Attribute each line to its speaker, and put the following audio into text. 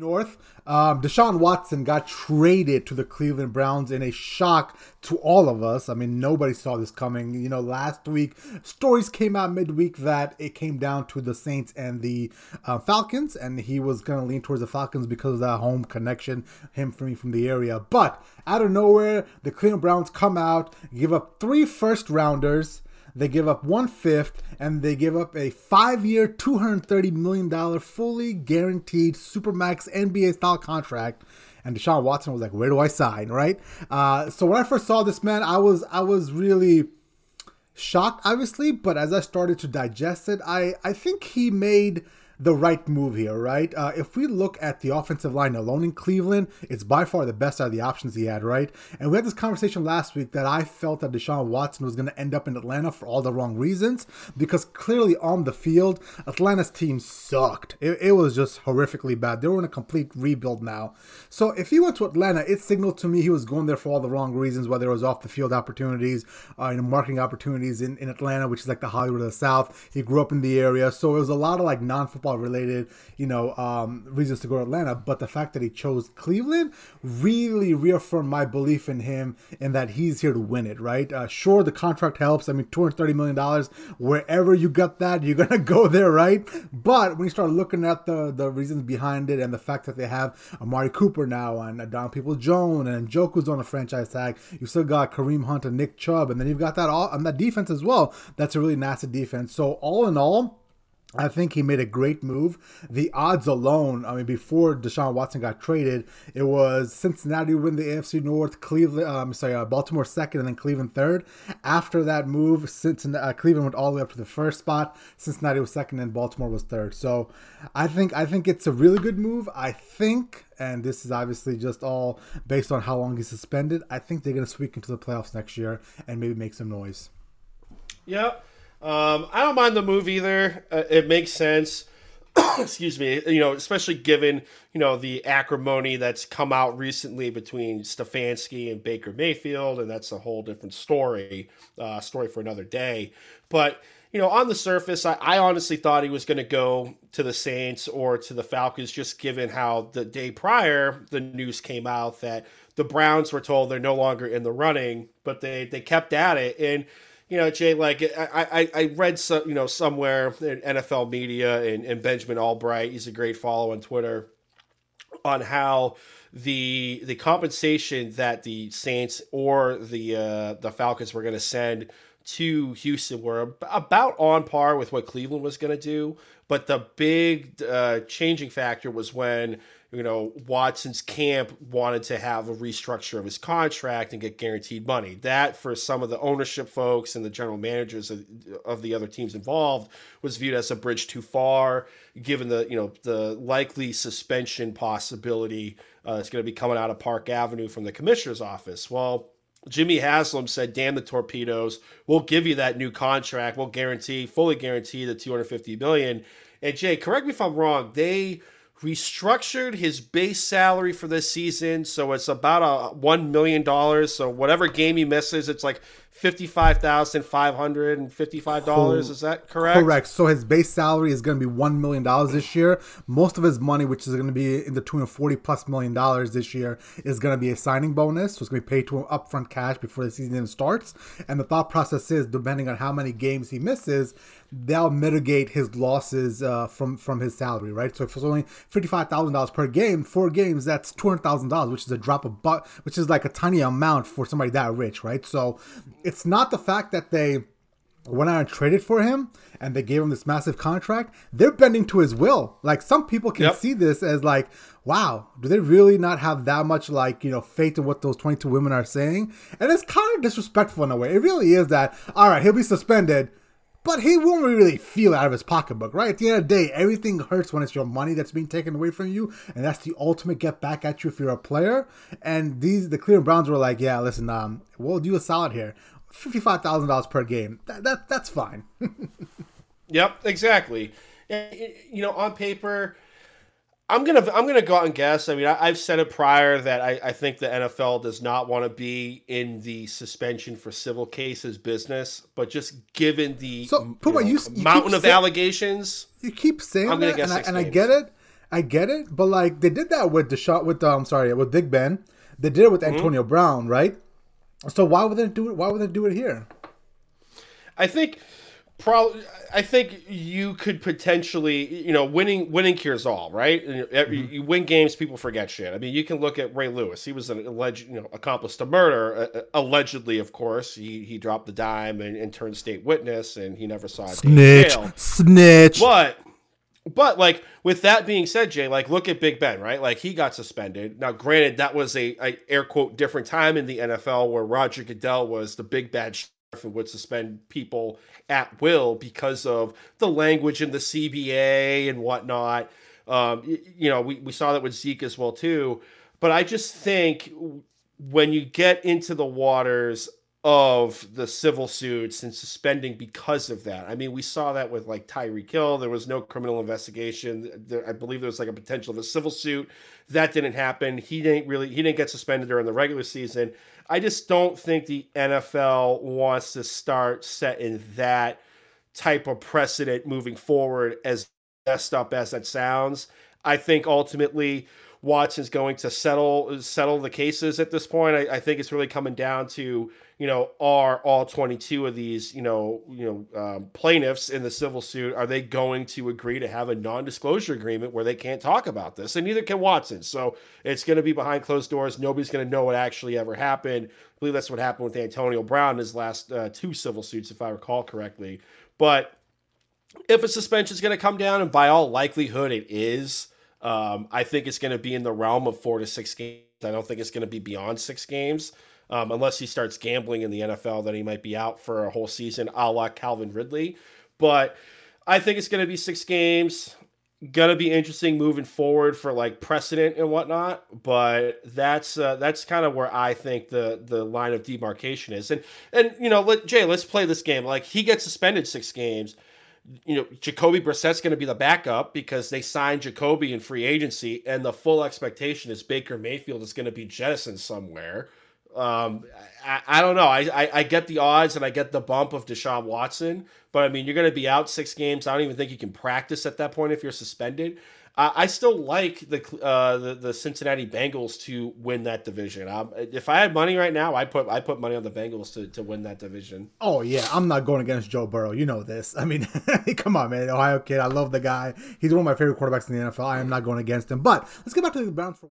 Speaker 1: North, um, Deshaun Watson got traded to the Cleveland Browns in a shock to all of us. I mean, nobody saw this coming. You know, last week, stories came out midweek that it came down to the Saints and the uh, Falcons, and he was going to lean towards the Falcons because of that home connection, him from, from the area. But out of nowhere, the Cleveland Browns come out, give up three first rounders they give up one fifth, and they give up a two hundred thirty million dollar, fully guaranteed supermax NBA style contract. And Deshaun Watson was like, "Where do I sign?" Right. Uh, so when I first saw this man, I was I was really shocked, obviously. But as I started to digest it, I I think he made the right move here, right? Uh, if we look at the offensive line alone in Cleveland, it's by far the best out of the options he had, right? And we had this conversation last week that I felt that Deshaun Watson was going to end up in Atlanta for all the wrong reasons because clearly on the field, Atlanta's team sucked. It, it was just horrifically bad. They were in a complete rebuild now. So if he went to Atlanta, it signaled to me he was going there for all the wrong reasons, whether it was off the field opportunities, uh, you know, marketing opportunities in, in Atlanta, which is like the Hollywood of the South. He grew up in the area. So it was a lot of like non football football related, you know, um, reasons to go to Atlanta. But the fact that he chose Cleveland really reaffirmed my belief in him and that he's here to win it, right? Uh, sure, the contract helps. I mean, $230 million, wherever you got that, you're going to go there, right? But when you start looking at the, the reasons behind it and the fact that they have Amari Cooper now and Donovan Peoples-Jones and Njoku's on a franchise tag, you still got Kareem Hunt and Nick Chubb, and then you've got that all on that defense as well. That's a really nasty defense. So all in all, I think he made a great move. The odds alone, I mean, before Deshaun Watson got traded, it was Cincinnati win the AFC North, Cleveland, um, sorry, uh, Baltimore second, and then Cleveland third. After that move, Cincinnati, uh, Cleveland went all the way up to the first spot. Cincinnati was second, and Baltimore was third. So, I think I think it's a really good move. I think, and this is obviously just all based on how long he's suspended. I think they're going to squeak into the playoffs next year and maybe make some noise.
Speaker 2: Yep. Um, I don't mind the move either. Uh, it makes sense. Excuse me. You know, especially given you know the acrimony that's come out recently between Stefanski and Baker Mayfield, and that's a whole different story. Uh, story for another day. But you know, on the surface, I, I honestly thought he was going to go to the Saints or to the Falcons, just given how the day prior the news came out that the Browns were told they're no longer in the running, but they they kept at it and you know, Jay, like I, I, I read some, you know, somewhere in NFL media and, and Benjamin Albright, he's a great follow on Twitter, on how the the compensation that the Saints or the uh, the Falcons were going to send to Houston were about on par with what Cleveland was going to do, but the big uh, changing factor was when you know, Watson's camp wanted to have a restructure of his contract and get guaranteed money. That, for some of the ownership folks and the general managers of, of the other teams involved, was viewed as a bridge too far, given the you know the likely suspension possibility uh, that's going to be coming out of Park Avenue from the commissioner's office. Well. Jimmy Haslam said, "Damn the torpedoes! We'll give you that new contract. We'll guarantee, fully guarantee the 250 million." And Jay, correct me if I'm wrong. They restructured his base salary for this season, so it's about a one million dollars. So whatever game he misses, it's like fifty-five thousand five hundred and fifty-five dollars. Is that correct?
Speaker 1: Correct. So his base salary is going to be one million dollars this year. Most of his money, which is going to be in the tune of forty plus million dollars this year, is going to be a signing bonus. So it's going to be paid to him upfront cash before the season even starts. And the thought process is, depending on how many games he misses, they'll mitigate his losses uh, from from his salary, right? So if it's only fifty five thousand dollars per game, four games, that's two hundred thousand dollars, which is a drop of but, which is like a tiny amount for somebody that rich, right? So it's not the fact that they went out and traded for him and they gave him this massive contract, they're bending to his will. Like some people can yep. see this as like, wow, do they really not have that much like, you know, faith in what those 22 women are saying? And it's kind of disrespectful in a way. It really is that, all right, he'll be suspended, but he won't really feel out of his pocketbook, right? At the end of the day, everything hurts when it's your money that's being taken away from you, and that's the ultimate get back at you if you're a player. And these, the Cleveland Browns were like, yeah, listen, um, we'll do a solid here, fifty-five thousand dollars per game. That, that that's fine.
Speaker 2: yep, exactly. You know, on paper I'm gonna I'm gonna go out and guess. I mean, I, have said it prior that I, I think the NFL does not want to be in the suspension for civil cases business, but just given the so, Puma, you, you mountain of
Speaker 1: saying,
Speaker 2: allegations,
Speaker 1: you keep saying that, and I, and I, get it. I get it, but like they did that with Deshaun with um sorry with Big Ben. They did it with Antonio Brown, right? So why would they do it? Why would they do it here?
Speaker 2: I think probably I think you could potentially, you know, winning winning cures all, right? And
Speaker 1: Mm-hmm.
Speaker 2: You win games, people forget shit. I mean, you can look at Ray Lewis. He was an alleged, you know, accomplice to murder, uh, allegedly, of course. He he dropped the dime and, and turned state witness, and he never saw a
Speaker 1: Snitch,
Speaker 2: jail.
Speaker 1: snitch.
Speaker 2: But but like with that being said, Jay, like look at Big Ben, right? Like he got suspended. Now, granted, that was a, a air quote different time in the NFL where Roger Goodell was the big bad sheriff and would suspend people at will because of the language in the CBA and whatnot. Um, y- you know, we, we saw that with Zeke as well too. But I just think when you get into the waters of the civil suits and suspending because of that. I mean, we saw that with like Tyreek Hill. There was no criminal investigation. There, I believe there was like a potential of a civil suit. That didn't happen. He didn't really he didn't get suspended during the regular season. I just don't think the NFL wants to start setting that type of precedent moving forward as messed up as that sounds. I think ultimately Watson's going to settle settle the cases at this point. I, I think it's really coming down to you know are all 22 of these you know you know um, plaintiffs in the civil suit are they going to agree to have a non-disclosure agreement where they can't talk about this and neither can Watson. So it's going to be behind closed doors. Nobody's going to know what actually ever happened. I believe that's what happened with Antonio Brown in his last uh, two civil suits, if I recall correctly. But if a suspension is going to come down, and by all likelihood it is, um, I think it's going to be in the realm of four to six games. I don't think it's going to be beyond six games, um, unless he starts gambling in the NFL. Then he might be out for a whole season, a la Calvin Ridley. But I think it's going to be six games. Gonna be interesting moving forward for like precedent and whatnot, but that's uh, that's kind of where I think the the line of demarcation is. And and you know, let Jay, let's play this game. Like he gets suspended six games you know, Jacoby Brissett's going to be the backup because they signed Jacoby in free agency, and the full expectation is Baker Mayfield is going to be jettisoned somewhere. Um, I, I don't know. I, I, I get the odds and I get the bump of Deshaun Watson, but I mean, you're going to be out six games. I don't even think you can practice at that point if you're suspended. I, still like the, uh, the the Cincinnati Bengals to win that division. Um, if I had money right now, I put I put money on the Bengals to, to win that division.
Speaker 1: Oh yeah, I'm not going against Joe Burrow. You know this. I mean, come on, man. Ohio kid. I love the guy. He's one of my favorite quarterbacks in the NFL. I am not going against him. But let's get back to the Browns for.